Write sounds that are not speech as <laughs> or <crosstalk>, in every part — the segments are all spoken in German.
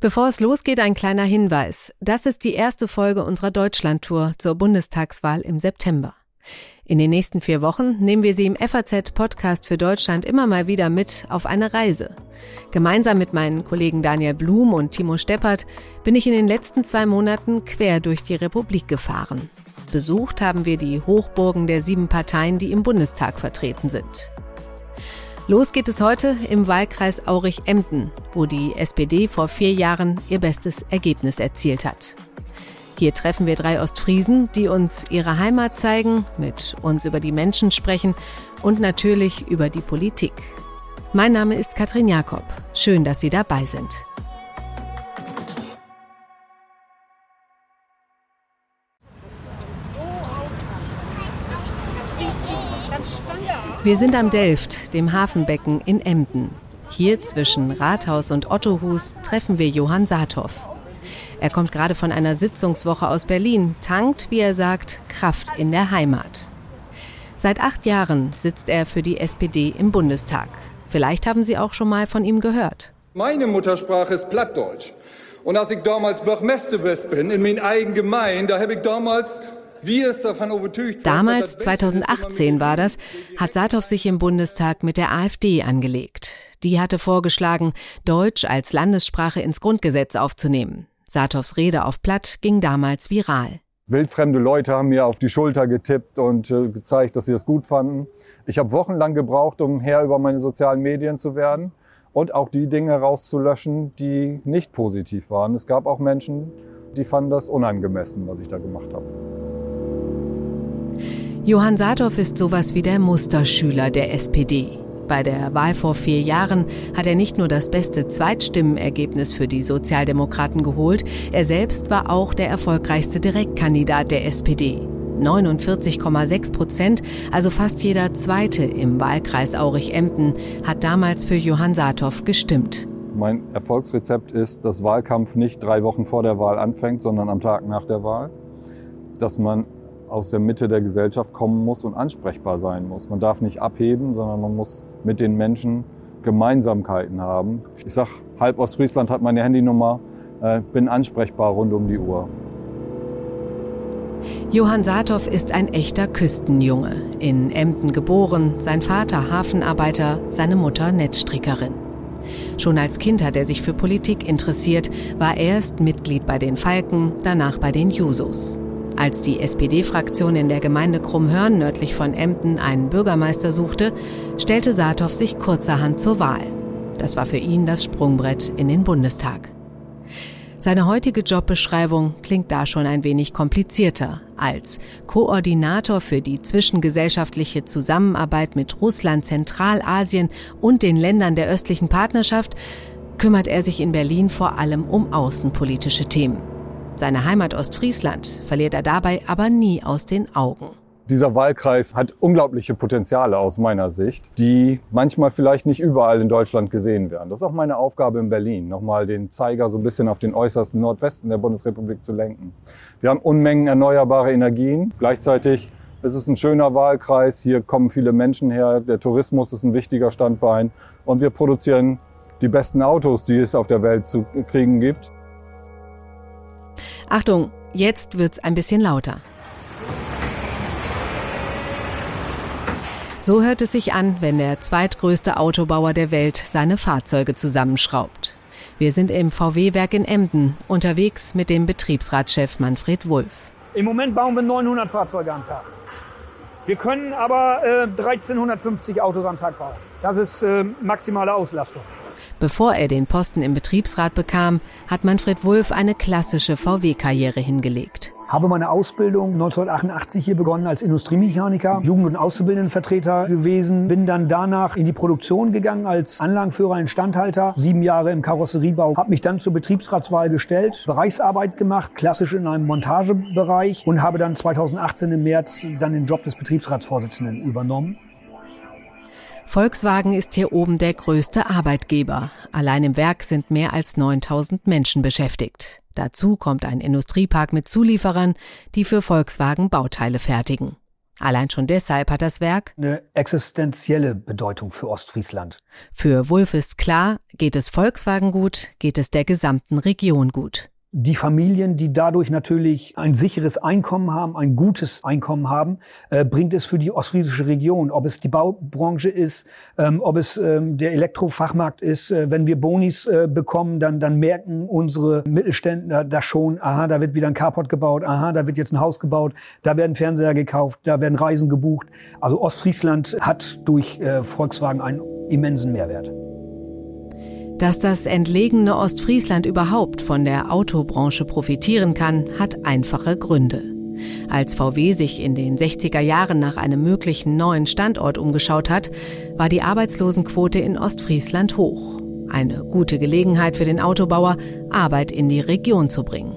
Bevor es losgeht, ein kleiner Hinweis. Das ist die erste Folge unserer Deutschlandtour zur Bundestagswahl im September. In den nächsten vier Wochen nehmen wir Sie im FAZ-Podcast für Deutschland immer mal wieder mit auf eine Reise. Gemeinsam mit meinen Kollegen Daniel Blum und Timo Steppert bin ich in den letzten zwei Monaten quer durch die Republik gefahren. Besucht haben wir die Hochburgen der sieben Parteien, die im Bundestag vertreten sind. Los geht es heute im Wahlkreis Aurich-Emden, wo die SPD vor vier Jahren ihr bestes Ergebnis erzielt hat. Hier treffen wir drei Ostfriesen, die uns ihre Heimat zeigen, mit uns über die Menschen sprechen und natürlich über die Politik. Mein Name ist Katrin Jakob. Schön, dass Sie dabei sind. Wir sind am Delft, dem Hafenbecken in Emden. Hier zwischen Rathaus und Ottohus treffen wir Johann Saathoff. Er kommt gerade von einer Sitzungswoche aus Berlin, tankt, wie er sagt, Kraft in der Heimat. Seit acht Jahren sitzt er für die SPD im Bundestag. Vielleicht haben Sie auch schon mal von ihm gehört. Meine Muttersprache ist Plattdeutsch. Und als ich damals Bürgermeister bin in meiner eigenen Gemeinde, da habe ich damals Damals, 2018 war das, hat Saathoff sich im Bundestag mit der AfD angelegt. Die hatte vorgeschlagen, Deutsch als Landessprache ins Grundgesetz aufzunehmen. Saathoffs Rede auf Platt ging damals viral. Wildfremde Leute haben mir auf die Schulter getippt und äh, gezeigt, dass sie das gut fanden. Ich habe wochenlang gebraucht, um Herr über meine sozialen Medien zu werden und auch die Dinge rauszulöschen, die nicht positiv waren. Es gab auch Menschen, die fanden das unangemessen, was ich da gemacht habe. Johann Saathoff ist sowas wie der Musterschüler der SPD. Bei der Wahl vor vier Jahren hat er nicht nur das beste Zweitstimmenergebnis für die Sozialdemokraten geholt, er selbst war auch der erfolgreichste Direktkandidat der SPD. 49,6 Prozent, also fast jeder Zweite im Wahlkreis Aurich-Emden, hat damals für Johann Saathoff gestimmt. Mein Erfolgsrezept ist, dass Wahlkampf nicht drei Wochen vor der Wahl anfängt, sondern am Tag nach der Wahl. Dass man aus der Mitte der Gesellschaft kommen muss und ansprechbar sein muss. Man darf nicht abheben, sondern man muss mit den Menschen Gemeinsamkeiten haben. Ich sag, halb Ostfriesland hat meine Handynummer, äh, bin ansprechbar rund um die Uhr. Johann Saathoff ist ein echter Küstenjunge. In Emden geboren, sein Vater Hafenarbeiter, seine Mutter Netzstrickerin. Schon als Kind hat er sich für Politik interessiert, war erst Mitglied bei den Falken, danach bei den Jusos. Als die SPD-Fraktion in der Gemeinde Krummhörn nördlich von Emden einen Bürgermeister suchte, stellte Saathoff sich kurzerhand zur Wahl. Das war für ihn das Sprungbrett in den Bundestag. Seine heutige Jobbeschreibung klingt da schon ein wenig komplizierter. Als Koordinator für die zwischengesellschaftliche Zusammenarbeit mit Russland, Zentralasien und den Ländern der östlichen Partnerschaft kümmert er sich in Berlin vor allem um außenpolitische Themen. Seine Heimat Ostfriesland verliert er dabei aber nie aus den Augen. Dieser Wahlkreis hat unglaubliche Potenziale aus meiner Sicht, die manchmal vielleicht nicht überall in Deutschland gesehen werden. Das ist auch meine Aufgabe in Berlin, nochmal den Zeiger so ein bisschen auf den äußersten Nordwesten der Bundesrepublik zu lenken. Wir haben Unmengen erneuerbare Energien. Gleichzeitig ist es ein schöner Wahlkreis. Hier kommen viele Menschen her. Der Tourismus ist ein wichtiger Standbein. Und wir produzieren die besten Autos, die es auf der Welt zu kriegen gibt. Achtung, jetzt wird's ein bisschen lauter. So hört es sich an, wenn der zweitgrößte Autobauer der Welt seine Fahrzeuge zusammenschraubt. Wir sind im VW-Werk in Emden unterwegs mit dem Betriebsratschef Manfred Wulff. Im Moment bauen wir 900 Fahrzeuge am Tag. Wir können aber äh, 1350 Autos am Tag bauen. Das ist äh, maximale Auslastung. Bevor er den Posten im Betriebsrat bekam, hat Manfred Wulff eine klassische VW-Karriere hingelegt. Habe meine Ausbildung 1988 hier begonnen als Industriemechaniker, Jugend- und Auszubildendenvertreter gewesen, bin dann danach in die Produktion gegangen als Anlagenführer, Instandhalter, sieben Jahre im Karosseriebau, habe mich dann zur Betriebsratswahl gestellt, Bereichsarbeit gemacht, klassisch in einem Montagebereich und habe dann 2018 im März dann den Job des Betriebsratsvorsitzenden übernommen. Volkswagen ist hier oben der größte Arbeitgeber. Allein im Werk sind mehr als 9000 Menschen beschäftigt. Dazu kommt ein Industriepark mit Zulieferern, die für Volkswagen Bauteile fertigen. Allein schon deshalb hat das Werk eine existenzielle Bedeutung für Ostfriesland. Für Wulf ist klar, geht es Volkswagen gut, geht es der gesamten Region gut die Familien, die dadurch natürlich ein sicheres Einkommen haben, ein gutes Einkommen haben, äh, bringt es für die ostfriesische Region, ob es die Baubranche ist, ähm, ob es ähm, der Elektrofachmarkt ist. Äh, wenn wir Bonis äh, bekommen, dann, dann merken unsere Mittelständler da schon, aha, da wird wieder ein Carport gebaut, aha, da wird jetzt ein Haus gebaut, da werden Fernseher gekauft, da werden Reisen gebucht. Also Ostfriesland hat durch äh, Volkswagen einen immensen Mehrwert. Dass das entlegene Ostfriesland überhaupt von der Autobranche profitieren kann, hat einfache Gründe. Als VW sich in den 60er Jahren nach einem möglichen neuen Standort umgeschaut hat, war die Arbeitslosenquote in Ostfriesland hoch. Eine gute Gelegenheit für den Autobauer, Arbeit in die Region zu bringen.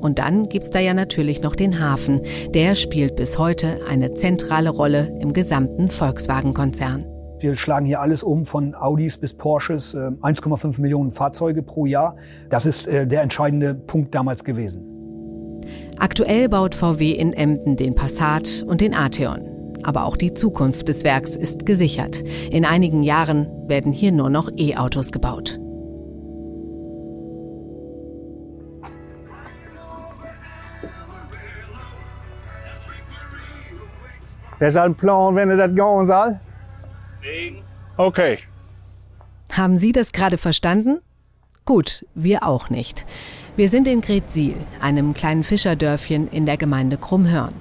Und dann gibt's da ja natürlich noch den Hafen. Der spielt bis heute eine zentrale Rolle im gesamten Volkswagen-Konzern. Wir schlagen hier alles um, von Audis bis Porsches, 1,5 äh, Millionen Fahrzeuge pro Jahr. Das ist äh, der entscheidende Punkt damals gewesen. Aktuell baut VW in Emden den Passat und den Atheon. Aber auch die Zukunft des Werks ist gesichert. In einigen Jahren werden hier nur noch E-Autos gebaut. Das ist ein Plan, wenn er das gehen soll? Okay. Haben Sie das gerade verstanden? Gut, wir auch nicht. Wir sind in Gretzil, einem kleinen Fischerdörfchen in der Gemeinde Krummhörn.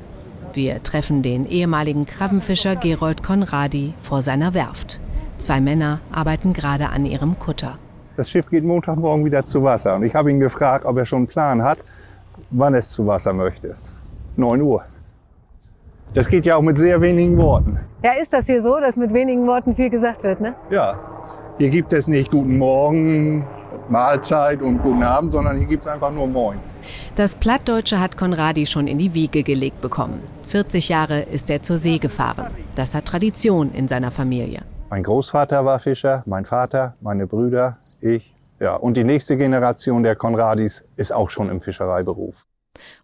Wir treffen den ehemaligen Krabbenfischer Gerold Konradi vor seiner Werft. Zwei Männer arbeiten gerade an ihrem Kutter. Das Schiff geht Montagmorgen wieder zu Wasser und ich habe ihn gefragt, ob er schon einen Plan hat, wann es zu Wasser möchte. 9 Uhr. Das geht ja auch mit sehr wenigen Worten. Ja, ist das hier so, dass mit wenigen Worten viel gesagt wird, ne? Ja. Hier gibt es nicht Guten Morgen, Mahlzeit und Guten Abend, sondern hier gibt es einfach nur Moin. Das Plattdeutsche hat Konradi schon in die Wiege gelegt bekommen. 40 Jahre ist er zur See gefahren. Das hat Tradition in seiner Familie. Mein Großvater war Fischer, mein Vater, meine Brüder, ich. Ja, und die nächste Generation der Konradis ist auch schon im Fischereiberuf.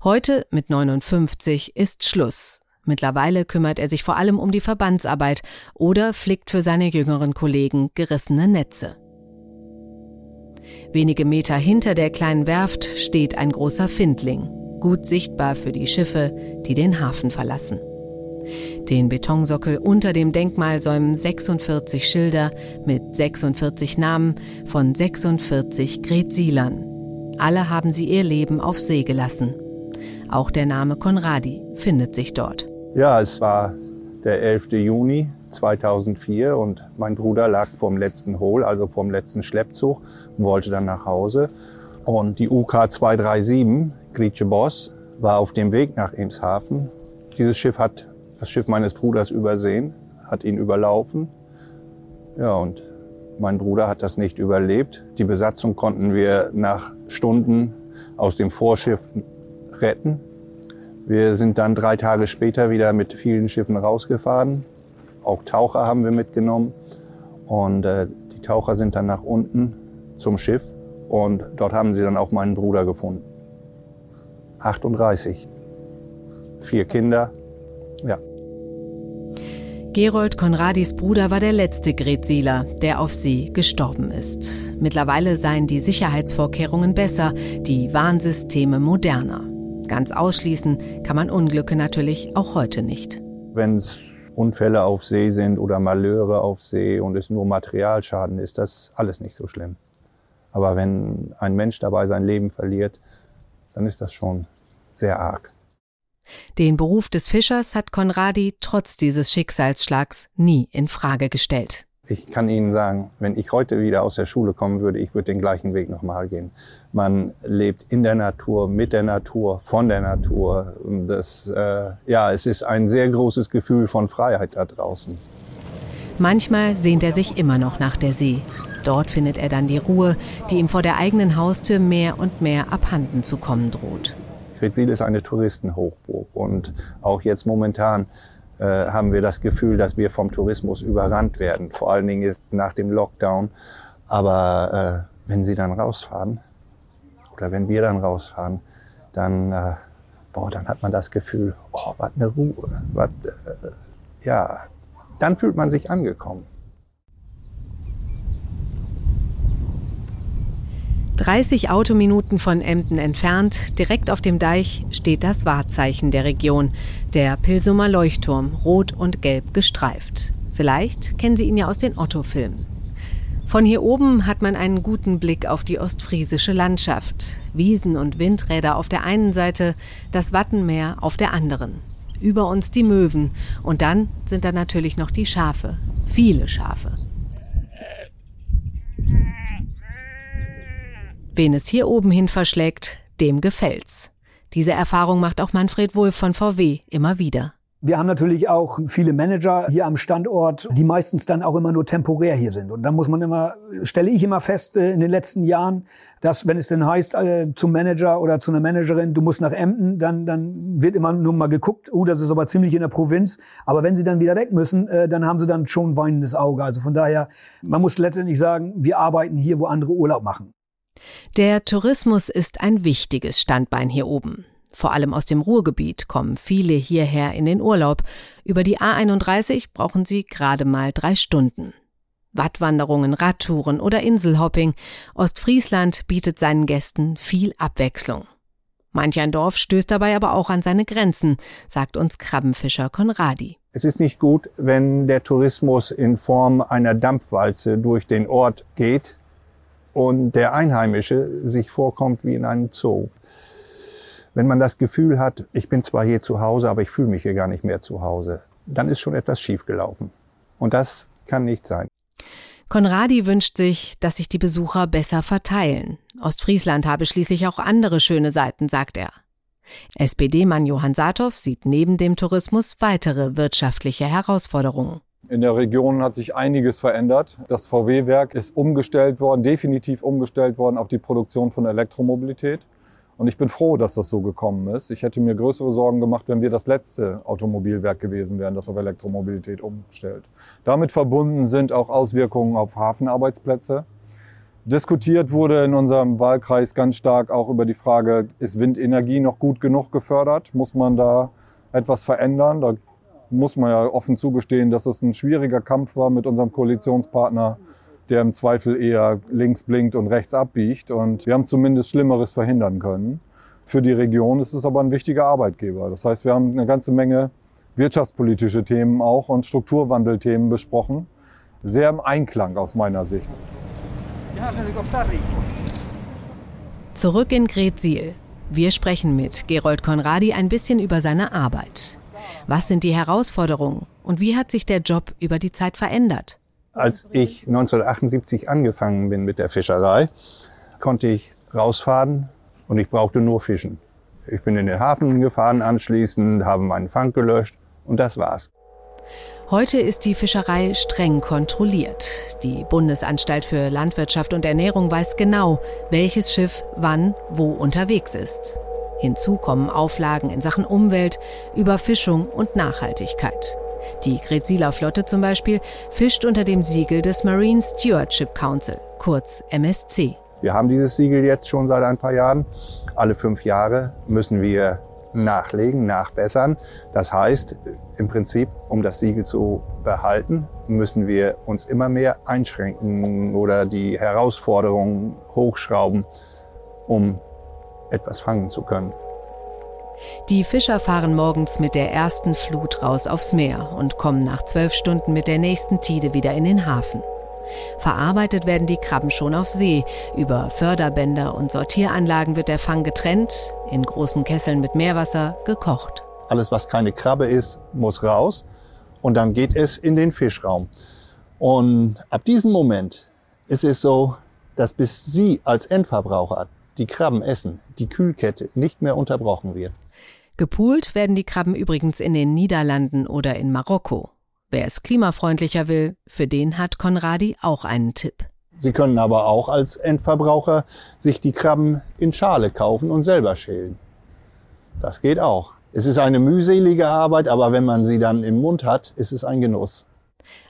Heute mit 59 ist Schluss. Mittlerweile kümmert er sich vor allem um die Verbandsarbeit oder flickt für seine jüngeren Kollegen gerissene Netze. Wenige Meter hinter der kleinen Werft steht ein großer Findling, gut sichtbar für die Schiffe, die den Hafen verlassen. Den Betonsockel unter dem Denkmal säumen 46 Schilder mit 46 Namen von 46 Gretsilern. Alle haben sie ihr Leben auf See gelassen. Auch der Name Konradi findet sich dort. Ja, es war der 11. Juni 2004 und mein Bruder lag vorm letzten Hol, also vorm letzten Schleppzug und wollte dann nach Hause. Und die UK 237 Grieche Boss war auf dem Weg nach Emshaven. Dieses Schiff hat das Schiff meines Bruders übersehen, hat ihn überlaufen. Ja, und mein Bruder hat das nicht überlebt. Die Besatzung konnten wir nach Stunden aus dem Vorschiff retten. Wir sind dann drei Tage später wieder mit vielen Schiffen rausgefahren. Auch Taucher haben wir mitgenommen. Und äh, die Taucher sind dann nach unten zum Schiff und dort haben sie dann auch meinen Bruder gefunden. 38. Vier Kinder. Ja. Gerold Konradis Bruder war der letzte Gretsieler, der auf See gestorben ist. Mittlerweile seien die Sicherheitsvorkehrungen besser, die Warnsysteme moderner. Ganz ausschließen kann man Unglücke natürlich auch heute nicht. Wenn es Unfälle auf See sind oder Malheure auf See und es nur Materialschaden ist, das alles nicht so schlimm. Aber wenn ein Mensch dabei sein Leben verliert, dann ist das schon sehr arg. Den Beruf des Fischers hat Konradi trotz dieses Schicksalsschlags nie in Frage gestellt. Ich kann Ihnen sagen, wenn ich heute wieder aus der Schule kommen würde, ich würde den gleichen Weg nochmal gehen. Man lebt in der Natur, mit der Natur, von der Natur. Das, äh, ja, es ist ein sehr großes Gefühl von Freiheit da draußen. Manchmal sehnt er sich immer noch nach der See. Dort findet er dann die Ruhe, die ihm vor der eigenen Haustür mehr und mehr abhanden zu kommen droht. Kretzil ist eine Touristenhochburg und auch jetzt momentan äh, haben wir das Gefühl, dass wir vom Tourismus überrannt werden. Vor allen Dingen jetzt nach dem Lockdown. Aber äh, wenn Sie dann rausfahren oder wenn wir dann rausfahren, dann äh, oh, dann hat man das Gefühl, oh, was eine Ruhe. Was, äh, ja, dann fühlt man sich angekommen. 30 Autominuten von Emden entfernt, direkt auf dem Deich, steht das Wahrzeichen der Region, der Pilsumer Leuchtturm, rot und gelb gestreift. Vielleicht kennen Sie ihn ja aus den Otto-Filmen. Von hier oben hat man einen guten Blick auf die ostfriesische Landschaft. Wiesen und Windräder auf der einen Seite, das Wattenmeer auf der anderen. Über uns die Möwen und dann sind da natürlich noch die Schafe. Viele Schafe. Wen es hier oben hin verschlägt, dem gefällt's. Diese Erfahrung macht auch Manfred Wolf von VW immer wieder. Wir haben natürlich auch viele Manager hier am Standort, die meistens dann auch immer nur temporär hier sind. Und da muss man immer, stelle ich immer fest äh, in den letzten Jahren, dass wenn es denn heißt äh, zum Manager oder zu einer Managerin, du musst nach Emden, dann, dann wird immer nur mal geguckt, oh, das ist aber ziemlich in der Provinz. Aber wenn sie dann wieder weg müssen, äh, dann haben sie dann schon ein weinendes Auge. Also von daher, man muss letztendlich sagen, wir arbeiten hier, wo andere Urlaub machen. Der Tourismus ist ein wichtiges Standbein hier oben. Vor allem aus dem Ruhrgebiet kommen viele hierher in den Urlaub. Über die A31 brauchen sie gerade mal drei Stunden. Wattwanderungen, Radtouren oder Inselhopping. Ostfriesland bietet seinen Gästen viel Abwechslung. Manch ein Dorf stößt dabei aber auch an seine Grenzen, sagt uns Krabbenfischer Konradi. Es ist nicht gut, wenn der Tourismus in Form einer Dampfwalze durch den Ort geht und der Einheimische sich vorkommt wie in einem Zoo. Wenn man das Gefühl hat, ich bin zwar hier zu Hause, aber ich fühle mich hier gar nicht mehr zu Hause, dann ist schon etwas schiefgelaufen. Und das kann nicht sein. Konradi wünscht sich, dass sich die Besucher besser verteilen. Ostfriesland habe schließlich auch andere schöne Seiten, sagt er. SPD-Mann Johann Saathoff sieht neben dem Tourismus weitere wirtschaftliche Herausforderungen. In der Region hat sich einiges verändert. Das VW-Werk ist umgestellt worden, definitiv umgestellt worden auf die Produktion von Elektromobilität. Und ich bin froh, dass das so gekommen ist. Ich hätte mir größere Sorgen gemacht, wenn wir das letzte Automobilwerk gewesen wären, das auf Elektromobilität umstellt. Damit verbunden sind auch Auswirkungen auf Hafenarbeitsplätze. Diskutiert wurde in unserem Wahlkreis ganz stark auch über die Frage, ist Windenergie noch gut genug gefördert? Muss man da etwas verändern? Da muss man ja offen zugestehen, dass es ein schwieriger Kampf war mit unserem Koalitionspartner, der im Zweifel eher links blinkt und rechts abbiegt. Und wir haben zumindest Schlimmeres verhindern können. Für die Region ist es aber ein wichtiger Arbeitgeber. Das heißt, wir haben eine ganze Menge wirtschaftspolitische Themen auch und Strukturwandelthemen besprochen. Sehr im Einklang aus meiner Sicht. Zurück in Gretzil. Wir sprechen mit Gerold Konradi ein bisschen über seine Arbeit. Was sind die Herausforderungen und wie hat sich der Job über die Zeit verändert? Als ich 1978 angefangen bin mit der Fischerei, konnte ich rausfahren und ich brauchte nur fischen. Ich bin in den Hafen gefahren anschließend, habe meinen Fang gelöscht und das war's. Heute ist die Fischerei streng kontrolliert. Die Bundesanstalt für Landwirtschaft und Ernährung weiß genau, welches Schiff wann wo unterwegs ist. Hinzu kommen Auflagen in Sachen Umwelt, Überfischung und Nachhaltigkeit. Die Grezila Flotte zum Beispiel fischt unter dem Siegel des Marine Stewardship Council, kurz MSC. Wir haben dieses Siegel jetzt schon seit ein paar Jahren. Alle fünf Jahre müssen wir nachlegen, nachbessern. Das heißt, im Prinzip, um das Siegel zu behalten, müssen wir uns immer mehr einschränken oder die Herausforderungen hochschrauben, um etwas fangen zu können. Die Fischer fahren morgens mit der ersten Flut raus aufs Meer und kommen nach zwölf Stunden mit der nächsten Tide wieder in den Hafen. Verarbeitet werden die Krabben schon auf See. Über Förderbänder und Sortieranlagen wird der Fang getrennt, in großen Kesseln mit Meerwasser gekocht. Alles, was keine Krabbe ist, muss raus und dann geht es in den Fischraum. Und ab diesem Moment ist es so, dass bis Sie als Endverbraucher die Krabben essen, die Kühlkette nicht mehr unterbrochen wird. Gepoolt werden die Krabben übrigens in den Niederlanden oder in Marokko. Wer es klimafreundlicher will, für den hat Konradi auch einen Tipp. Sie können aber auch als Endverbraucher sich die Krabben in Schale kaufen und selber schälen. Das geht auch. Es ist eine mühselige Arbeit, aber wenn man sie dann im Mund hat, ist es ein Genuss.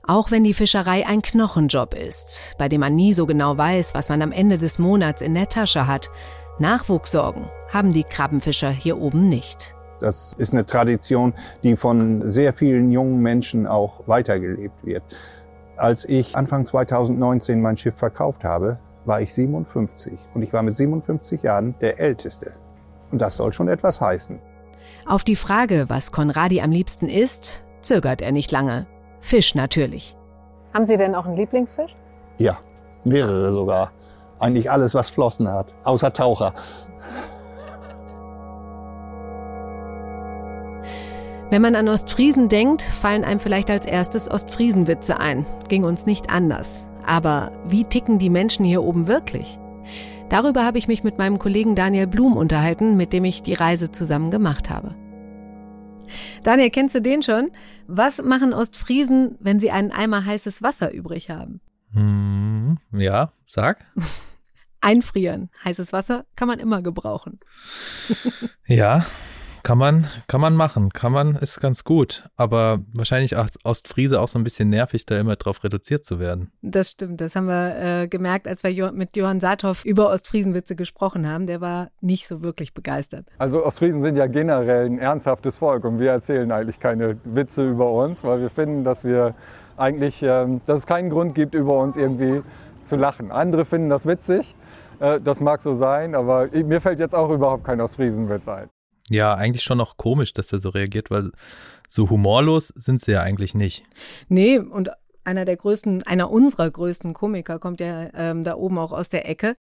Auch wenn die Fischerei ein Knochenjob ist, bei dem man nie so genau weiß, was man am Ende des Monats in der Tasche hat, Nachwuchssorgen haben die Krabbenfischer hier oben nicht. Das ist eine Tradition, die von sehr vielen jungen Menschen auch weitergelebt wird. Als ich Anfang 2019 mein Schiff verkauft habe, war ich 57 und ich war mit 57 Jahren der Älteste. Und das soll schon etwas heißen. Auf die Frage, was Konradi am liebsten isst, zögert er nicht lange. Fisch natürlich. Haben Sie denn auch einen Lieblingsfisch? Ja, mehrere sogar. Eigentlich alles, was Flossen hat, außer Taucher. Wenn man an Ostfriesen denkt, fallen einem vielleicht als erstes Ostfriesenwitze ein. Ging uns nicht anders. Aber wie ticken die Menschen hier oben wirklich? Darüber habe ich mich mit meinem Kollegen Daniel Blum unterhalten, mit dem ich die Reise zusammen gemacht habe. Daniel, kennst du den schon? Was machen Ostfriesen, wenn sie einen Eimer heißes Wasser übrig haben? Hm, ja, sag. <laughs> Einfrieren. Heißes Wasser kann man immer gebrauchen. ja, kann man, kann man machen, kann man, ist ganz gut. Aber wahrscheinlich als Ostfriese auch so ein bisschen nervig, da immer drauf reduziert zu werden. Das stimmt, das haben wir äh, gemerkt, als wir mit Johann Saathoff über Ostfriesenwitze gesprochen haben. Der war nicht so wirklich begeistert. Also Ostfriesen sind ja generell ein ernsthaftes Volk und wir erzählen eigentlich keine Witze über uns, weil wir finden, dass wir eigentlich, äh, dass es keinen Grund gibt, über uns irgendwie zu lachen. Andere finden das witzig. Äh, das mag so sein, aber mir fällt jetzt auch überhaupt kein Ostfriesenwitz ein. Ja, eigentlich schon noch komisch, dass er so reagiert, weil so humorlos sind sie ja eigentlich nicht. Nee, und einer der größten, einer unserer größten Komiker kommt ja ähm, da oben auch aus der Ecke.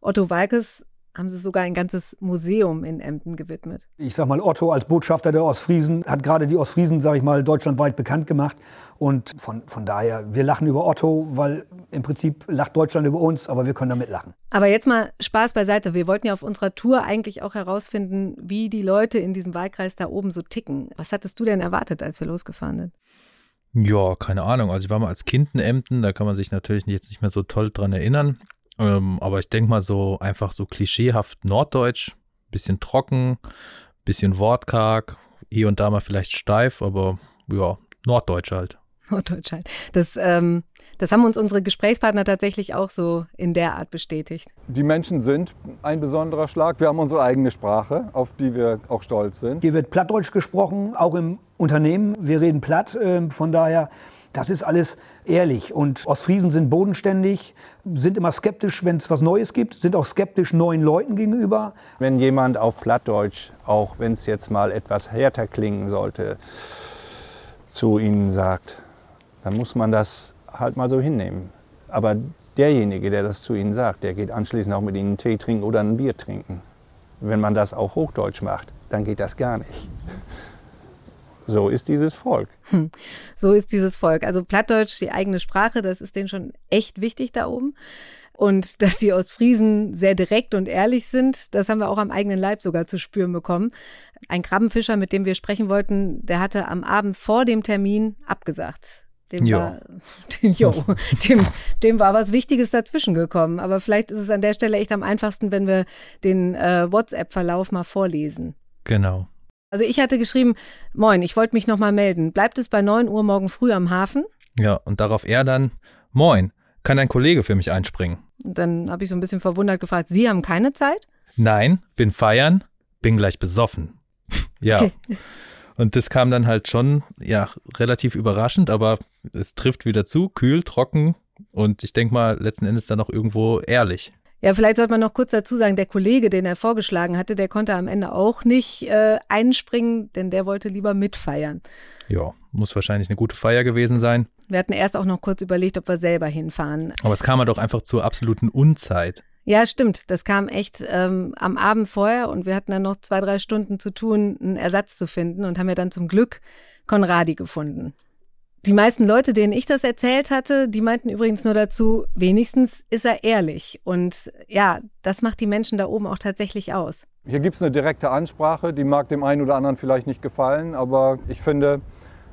Otto Walkes haben sie sogar ein ganzes Museum in Emden gewidmet. Ich sag mal, Otto als Botschafter der Ostfriesen hat gerade die Ostfriesen, sag ich mal, deutschlandweit bekannt gemacht. Und von, von daher, wir lachen über Otto, weil im Prinzip lacht Deutschland über uns, aber wir können damit lachen. Aber jetzt mal Spaß beiseite. Wir wollten ja auf unserer Tour eigentlich auch herausfinden, wie die Leute in diesem Wahlkreis da oben so ticken. Was hattest du denn erwartet, als wir losgefahren sind? Ja, keine Ahnung. Also ich war mal als Kind in Emden, da kann man sich natürlich jetzt nicht mehr so toll dran erinnern. Ähm, aber ich denke mal so einfach so klischeehaft norddeutsch, bisschen trocken, bisschen wortkarg, hier und da mal vielleicht steif, aber ja, norddeutsch halt. Norddeutsch halt. Das, ähm, das haben uns unsere Gesprächspartner tatsächlich auch so in der Art bestätigt. Die Menschen sind ein besonderer Schlag. Wir haben unsere eigene Sprache, auf die wir auch stolz sind. Hier wird Plattdeutsch gesprochen, auch im Unternehmen. Wir reden platt, äh, von daher das ist alles ehrlich. Und Ostfriesen sind bodenständig, sind immer skeptisch, wenn es was Neues gibt, sind auch skeptisch neuen Leuten gegenüber. Wenn jemand auf Plattdeutsch, auch wenn es jetzt mal etwas härter klingen sollte, zu ihnen sagt, dann muss man das halt mal so hinnehmen. Aber derjenige, der das zu ihnen sagt, der geht anschließend auch mit ihnen einen Tee trinken oder ein Bier trinken. Wenn man das auch Hochdeutsch macht, dann geht das gar nicht. So ist dieses Volk. Hm. So ist dieses Volk. Also Plattdeutsch, die eigene Sprache, das ist denen schon echt wichtig da oben. Und <laughs> dass die Ostfriesen sehr direkt und ehrlich sind, das haben wir auch am eigenen Leib sogar zu spüren bekommen. Ein Krabbenfischer, mit dem wir sprechen wollten, der hatte am Abend vor dem Termin abgesagt. Dem jo. war, <laughs> dem, jo, <laughs> dem, dem war was Wichtiges dazwischen gekommen. Aber vielleicht ist es an der Stelle echt am einfachsten, wenn wir den äh, WhatsApp-Verlauf mal vorlesen. Genau. Also ich hatte geschrieben, moin, ich wollte mich nochmal melden. Bleibt es bei 9 Uhr morgen früh am Hafen? Ja, und darauf er dann, moin, kann ein Kollege für mich einspringen? Und dann habe ich so ein bisschen verwundert gefragt, Sie haben keine Zeit? Nein, bin feiern, bin gleich besoffen. <laughs> ja. Okay. Und das kam dann halt schon, ja, relativ überraschend, aber es trifft wieder zu, kühl, trocken und ich denke mal letzten Endes dann auch irgendwo ehrlich. Ja, vielleicht sollte man noch kurz dazu sagen, der Kollege, den er vorgeschlagen hatte, der konnte am Ende auch nicht äh, einspringen, denn der wollte lieber mitfeiern. Ja, muss wahrscheinlich eine gute Feier gewesen sein. Wir hatten erst auch noch kurz überlegt, ob wir selber hinfahren. Aber es kam halt auch einfach zur absoluten Unzeit. Ja, stimmt. Das kam echt ähm, am Abend vorher und wir hatten dann noch zwei, drei Stunden zu tun, einen Ersatz zu finden und haben ja dann zum Glück Konradi gefunden. Die meisten Leute, denen ich das erzählt hatte, die meinten übrigens nur dazu, wenigstens ist er ehrlich. Und ja, das macht die Menschen da oben auch tatsächlich aus. Hier gibt es eine direkte Ansprache, die mag dem einen oder anderen vielleicht nicht gefallen, aber ich finde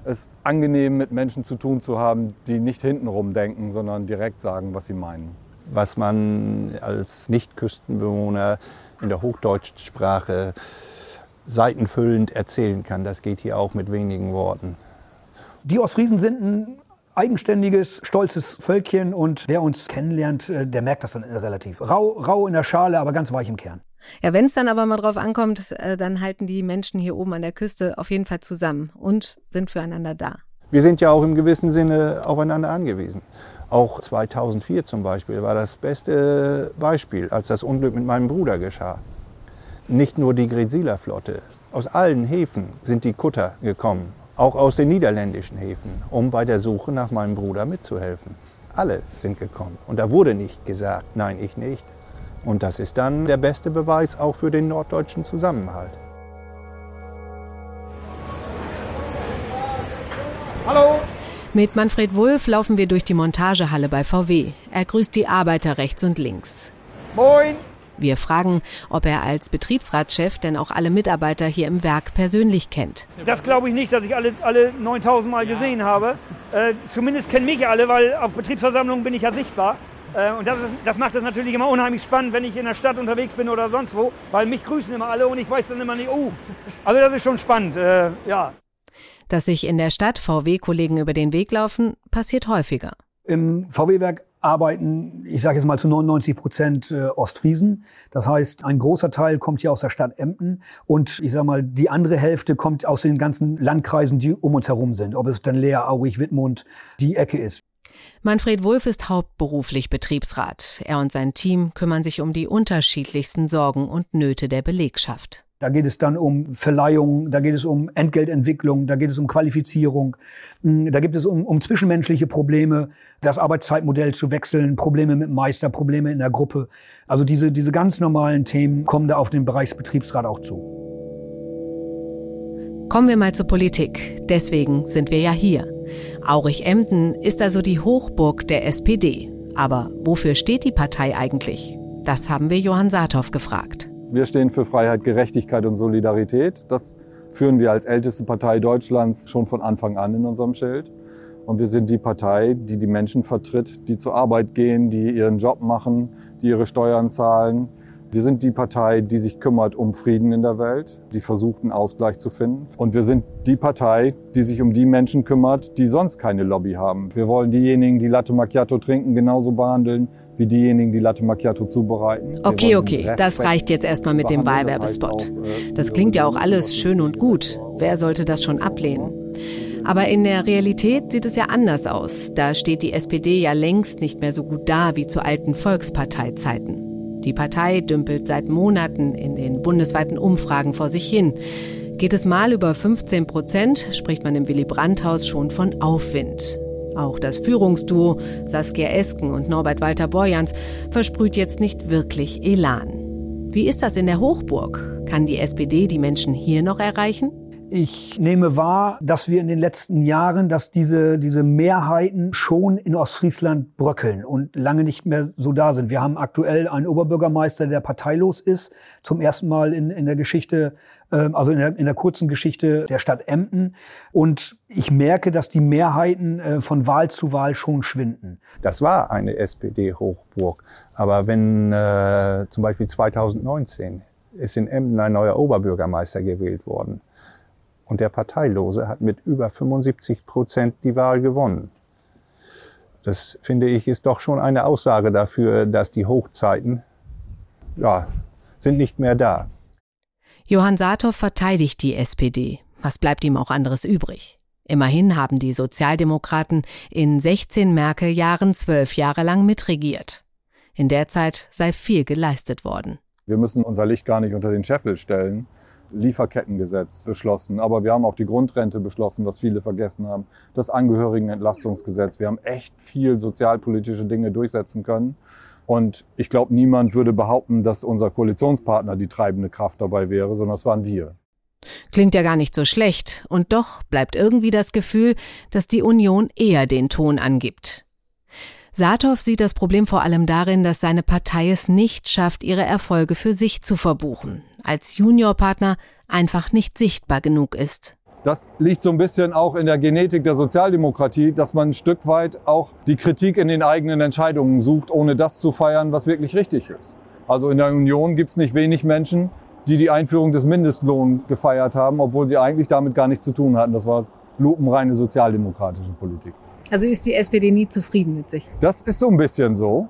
es angenehm, mit Menschen zu tun zu haben, die nicht hintenrum denken, sondern direkt sagen, was sie meinen. Was man als Nicht-Küstenbewohner in der Hochdeutschsprache seitenfüllend erzählen kann, das geht hier auch mit wenigen Worten. Die Ostfriesen sind ein eigenständiges, stolzes Völkchen und wer uns kennenlernt, äh, der merkt das dann relativ. Rau, rau in der Schale, aber ganz weich im Kern. Ja, wenn es dann aber mal drauf ankommt, äh, dann halten die Menschen hier oben an der Küste auf jeden Fall zusammen und sind füreinander da. Wir sind ja auch im gewissen Sinne aufeinander angewiesen. Auch 2004 zum Beispiel war das beste Beispiel, als das Unglück mit meinem Bruder geschah. Nicht nur die Grezila Flotte, aus allen Häfen sind die Kutter gekommen, auch aus den niederländischen Häfen, um bei der Suche nach meinem Bruder mitzuhelfen. Alle sind gekommen und da wurde nicht gesagt, nein, ich nicht. Und das ist dann der beste Beweis auch für den norddeutschen Zusammenhalt. Hallo! Mit Manfred Wulff laufen wir durch die Montagehalle bei VW. Er grüßt die Arbeiter rechts und links. Moin! Wir fragen, ob er als Betriebsratschef denn auch alle Mitarbeiter hier im Werk persönlich kennt. Das glaube ich nicht, dass ich alle, alle 9000 Mal gesehen habe. Äh, zumindest kennen mich alle, weil auf Betriebsversammlungen bin ich ja sichtbar. Äh, und das, ist, das macht es natürlich immer unheimlich spannend, wenn ich in der Stadt unterwegs bin oder sonst wo, weil mich grüßen immer alle und ich weiß dann immer nicht, oh. Also das ist schon spannend, äh, ja. Dass sich in der Stadt VW-Kollegen über den Weg laufen, passiert häufiger. Im VW-Werk arbeiten, ich sage jetzt mal zu 99 Prozent äh, Ostfriesen. Das heißt, ein großer Teil kommt hier aus der Stadt Emden und ich sage mal, die andere Hälfte kommt aus den ganzen Landkreisen, die um uns herum sind. Ob es dann Leer, Aurich, Wittmund, die Ecke ist. Manfred Wulff ist hauptberuflich Betriebsrat. Er und sein Team kümmern sich um die unterschiedlichsten Sorgen und Nöte der Belegschaft. Da geht es dann um Verleihung, da geht es um Entgeltentwicklung, da geht es um Qualifizierung, hm, da gibt es um, um zwischenmenschliche Probleme, das Arbeitszeitmodell zu wechseln, Probleme mit Meister, Probleme in der Gruppe. Also diese, diese ganz normalen Themen kommen da auf den Bereichsbetriebsrat auch zu. Kommen wir mal zur Politik. Deswegen sind wir ja hier. Aurich-Emden ist also die Hochburg der SPD. Aber wofür steht die Partei eigentlich? Das haben wir Johann Saathoff gefragt. Wir stehen für Freiheit, Gerechtigkeit und Solidarität. Das führen wir als älteste Partei Deutschlands schon von Anfang an in unserem Schild. Und wir sind die Partei, die die Menschen vertritt, die zur Arbeit gehen, die ihren Job machen, die ihre Steuern zahlen. Wir sind die Partei, die sich kümmert um Frieden in der Welt, die versucht, einen Ausgleich zu finden. Und wir sind die Partei, die sich um die Menschen kümmert, die sonst keine Lobby haben. Wir wollen diejenigen, die Latte Macchiato trinken, genauso behandeln wie diejenigen, die Latte Macchiato zubereiten. Okay, okay, das reicht jetzt erstmal mit dem Wahlwerbespot. Äh, das klingt ja auch alles schön und gut. Wer sollte das schon ablehnen? Aber in der Realität sieht es ja anders aus. Da steht die SPD ja längst nicht mehr so gut da wie zu alten Volksparteizeiten. Die Partei dümpelt seit Monaten in den bundesweiten Umfragen vor sich hin. Geht es mal über 15 Prozent, spricht man im Willy Brandt-Haus schon von Aufwind. Auch das Führungsduo Saskia Esken und Norbert Walter Borjans versprüht jetzt nicht wirklich Elan. Wie ist das in der Hochburg? Kann die SPD die Menschen hier noch erreichen? Ich nehme wahr, dass wir in den letzten Jahren, dass diese, diese Mehrheiten schon in Ostfriesland bröckeln und lange nicht mehr so da sind. Wir haben aktuell einen Oberbürgermeister, der parteilos ist, zum ersten Mal in, in der Geschichte, äh, also in der, in der kurzen Geschichte der Stadt Emden. Und ich merke, dass die Mehrheiten äh, von Wahl zu Wahl schon schwinden. Das war eine SPD-Hochburg. Aber wenn äh, zum Beispiel 2019 ist in Emden ein neuer Oberbürgermeister gewählt worden, und der Parteilose hat mit über 75 Prozent die Wahl gewonnen. Das finde ich ist doch schon eine Aussage dafür, dass die Hochzeiten ja, sind nicht mehr da. Johann Saathoff verteidigt die SPD. Was bleibt ihm auch anderes übrig? Immerhin haben die Sozialdemokraten in 16 Merkel-Jahren zwölf Jahre lang mitregiert. In der Zeit sei viel geleistet worden. Wir müssen unser Licht gar nicht unter den Scheffel stellen. Lieferkettengesetz beschlossen, aber wir haben auch die Grundrente beschlossen, was viele vergessen haben, das Angehörigenentlastungsgesetz. Wir haben echt viel sozialpolitische Dinge durchsetzen können. Und ich glaube, niemand würde behaupten, dass unser Koalitionspartner die treibende Kraft dabei wäre, sondern es waren wir. Klingt ja gar nicht so schlecht. Und doch bleibt irgendwie das Gefühl, dass die Union eher den Ton angibt. Saathoff sieht das Problem vor allem darin, dass seine Partei es nicht schafft, ihre Erfolge für sich zu verbuchen, als Juniorpartner einfach nicht sichtbar genug ist. Das liegt so ein bisschen auch in der Genetik der Sozialdemokratie, dass man ein Stück weit auch die Kritik in den eigenen Entscheidungen sucht, ohne das zu feiern, was wirklich richtig ist. Also in der Union gibt es nicht wenig Menschen, die die Einführung des Mindestlohns gefeiert haben, obwohl sie eigentlich damit gar nichts zu tun hatten. Das war lupenreine sozialdemokratische Politik. Also ist die SPD nie zufrieden mit sich? Das ist so ein bisschen so.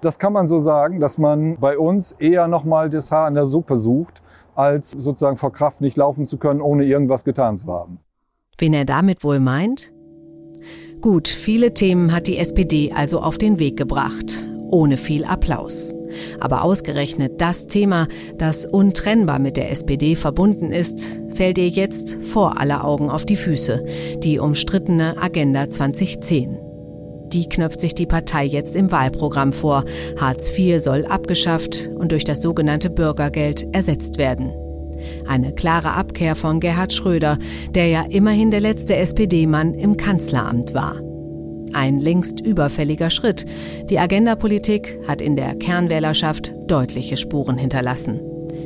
Das kann man so sagen, dass man bei uns eher nochmal das Haar in der Suppe sucht, als sozusagen vor Kraft nicht laufen zu können, ohne irgendwas getan zu haben. Wen er damit wohl meint? Gut, viele Themen hat die SPD also auf den Weg gebracht, ohne viel Applaus. Aber ausgerechnet das Thema, das untrennbar mit der SPD verbunden ist, fällt ihr jetzt vor aller Augen auf die Füße, die umstrittene Agenda 2010. Die knöpft sich die Partei jetzt im Wahlprogramm vor. Hartz IV soll abgeschafft und durch das sogenannte Bürgergeld ersetzt werden. Eine klare Abkehr von Gerhard Schröder, der ja immerhin der letzte SPD-Mann im Kanzleramt war. Ein längst überfälliger Schritt. Die Agendapolitik hat in der Kernwählerschaft deutliche Spuren hinterlassen.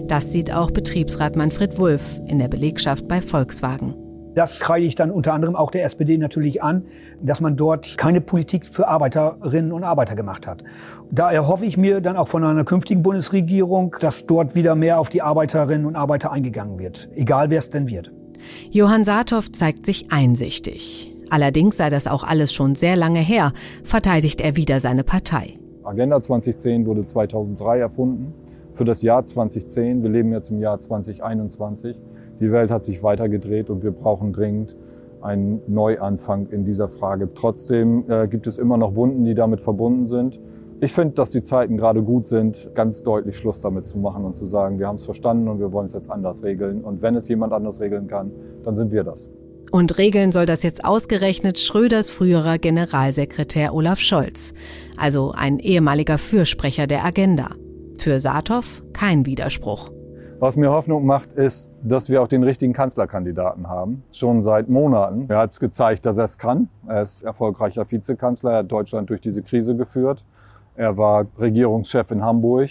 Das sieht auch Betriebsrat Manfred Wulff in der Belegschaft bei Volkswagen. Das kreide ich dann unter anderem auch der SPD natürlich an, dass man dort keine Politik für Arbeiterinnen und Arbeiter gemacht hat. Da erhoffe ich mir dann auch von einer künftigen Bundesregierung, dass dort wieder mehr auf die Arbeiterinnen und Arbeiter eingegangen wird, egal wer es denn wird. Johann Saathoff zeigt sich einsichtig. Allerdings sei das auch alles schon sehr lange her, verteidigt er wieder seine Partei. Agenda 2010 wurde 2003 erfunden für das Jahr 2010. Wir leben jetzt im Jahr 2021. Die Welt hat sich weitergedreht und wir brauchen dringend einen Neuanfang in dieser Frage. Trotzdem äh, gibt es immer noch Wunden, die damit verbunden sind. Ich finde, dass die Zeiten gerade gut sind, ganz deutlich Schluss damit zu machen und zu sagen, wir haben es verstanden und wir wollen es jetzt anders regeln. Und wenn es jemand anders regeln kann, dann sind wir das. Und regeln soll das jetzt ausgerechnet Schröders früherer Generalsekretär Olaf Scholz, also ein ehemaliger Fürsprecher der Agenda. Für Saathoff kein Widerspruch. Was mir Hoffnung macht, ist, dass wir auch den richtigen Kanzlerkandidaten haben. Schon seit Monaten. Er hat es gezeigt, dass er es kann. Er ist erfolgreicher Vizekanzler. Er hat Deutschland durch diese Krise geführt. Er war Regierungschef in Hamburg.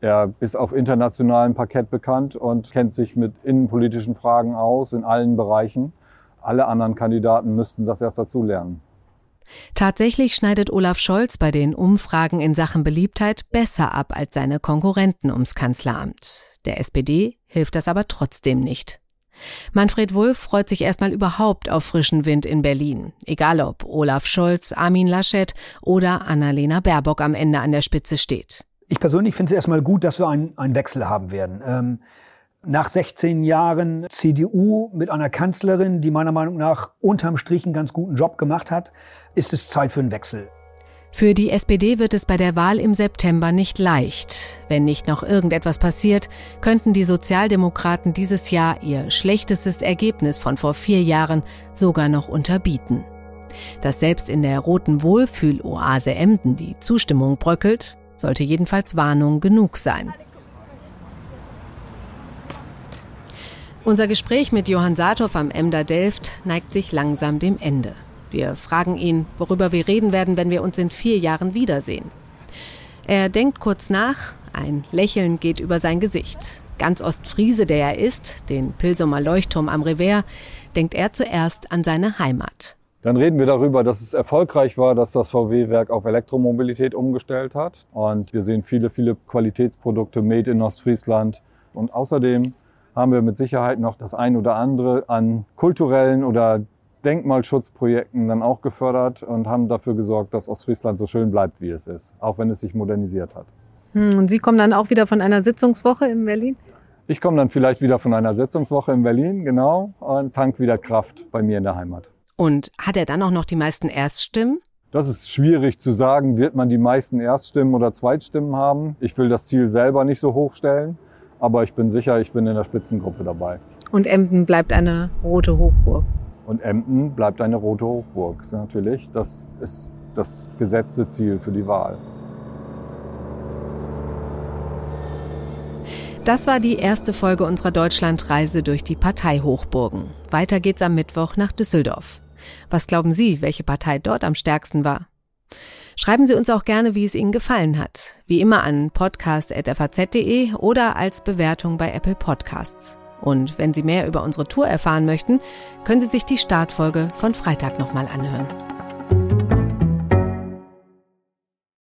Er ist auf internationalem Parkett bekannt und kennt sich mit innenpolitischen Fragen aus in allen Bereichen. Alle anderen Kandidaten müssten das erst dazu lernen. Tatsächlich schneidet Olaf Scholz bei den Umfragen in Sachen Beliebtheit besser ab als seine Konkurrenten ums Kanzleramt. Der SPD hilft das aber trotzdem nicht. Manfred Wulff freut sich erstmal überhaupt auf frischen Wind in Berlin, egal ob Olaf Scholz, Armin Laschet oder Annalena Baerbock am Ende an der Spitze steht. Ich persönlich finde es erstmal gut, dass wir einen, einen Wechsel haben werden. Ähm, nach 16 Jahren CDU mit einer Kanzlerin, die meiner Meinung nach unterm Strich einen ganz guten Job gemacht hat, ist es Zeit für einen Wechsel. Für die SPD wird es bei der Wahl im September nicht leicht. Wenn nicht noch irgendetwas passiert, könnten die Sozialdemokraten dieses Jahr ihr schlechtestes Ergebnis von vor vier Jahren sogar noch unterbieten. Dass selbst in der roten Wohlfühloase Emden die Zustimmung bröckelt, sollte jedenfalls Warnung genug sein. Unser Gespräch mit Johann Saathoff am Emder Delft neigt sich langsam dem Ende. Wir fragen ihn, worüber wir reden werden, wenn wir uns in vier Jahren wiedersehen. Er denkt kurz nach, ein Lächeln geht über sein Gesicht. Ganz Ostfriese, der er ist, den Pilsumer Leuchtturm am Revers, denkt er zuerst an seine Heimat. Dann reden wir darüber, dass es erfolgreich war, dass das VW-Werk auf Elektromobilität umgestellt hat. Und wir sehen viele, viele Qualitätsprodukte made in Ostfriesland. Und außerdem haben wir mit Sicherheit noch das ein oder andere an kulturellen oder Denkmalschutzprojekten dann auch gefördert und haben dafür gesorgt, dass Ostfriesland so schön bleibt, wie es ist, auch wenn es sich modernisiert hat. Hm, und Sie kommen dann auch wieder von einer Sitzungswoche in Berlin? Ich komme dann vielleicht wieder von einer Sitzungswoche in Berlin, genau, und tank wieder Kraft bei mir in der Heimat. Und hat er dann auch noch die meisten Erststimmen? Das ist schwierig zu sagen. Wird man die meisten Erststimmen oder Zweitstimmen haben? Ich will das Ziel selber nicht so hoch stellen, aber ich bin sicher, ich bin in der Spitzengruppe dabei. Und Emden bleibt eine rote Hochburg. Und Emden bleibt eine rote Hochburg, natürlich. Das ist das gesetzte Ziel für die Wahl. Das war die erste Folge unserer Deutschlandreise durch die Parteihochburgen. Weiter geht's am Mittwoch nach Düsseldorf. Was glauben Sie, welche Partei dort am stärksten war? Schreiben Sie uns auch gerne, wie es Ihnen gefallen hat. Wie immer an podcast.faz.de oder als Bewertung bei Apple Podcasts. Und wenn Sie mehr über unsere Tour erfahren möchten, können Sie sich die Startfolge von Freitag nochmal anhören.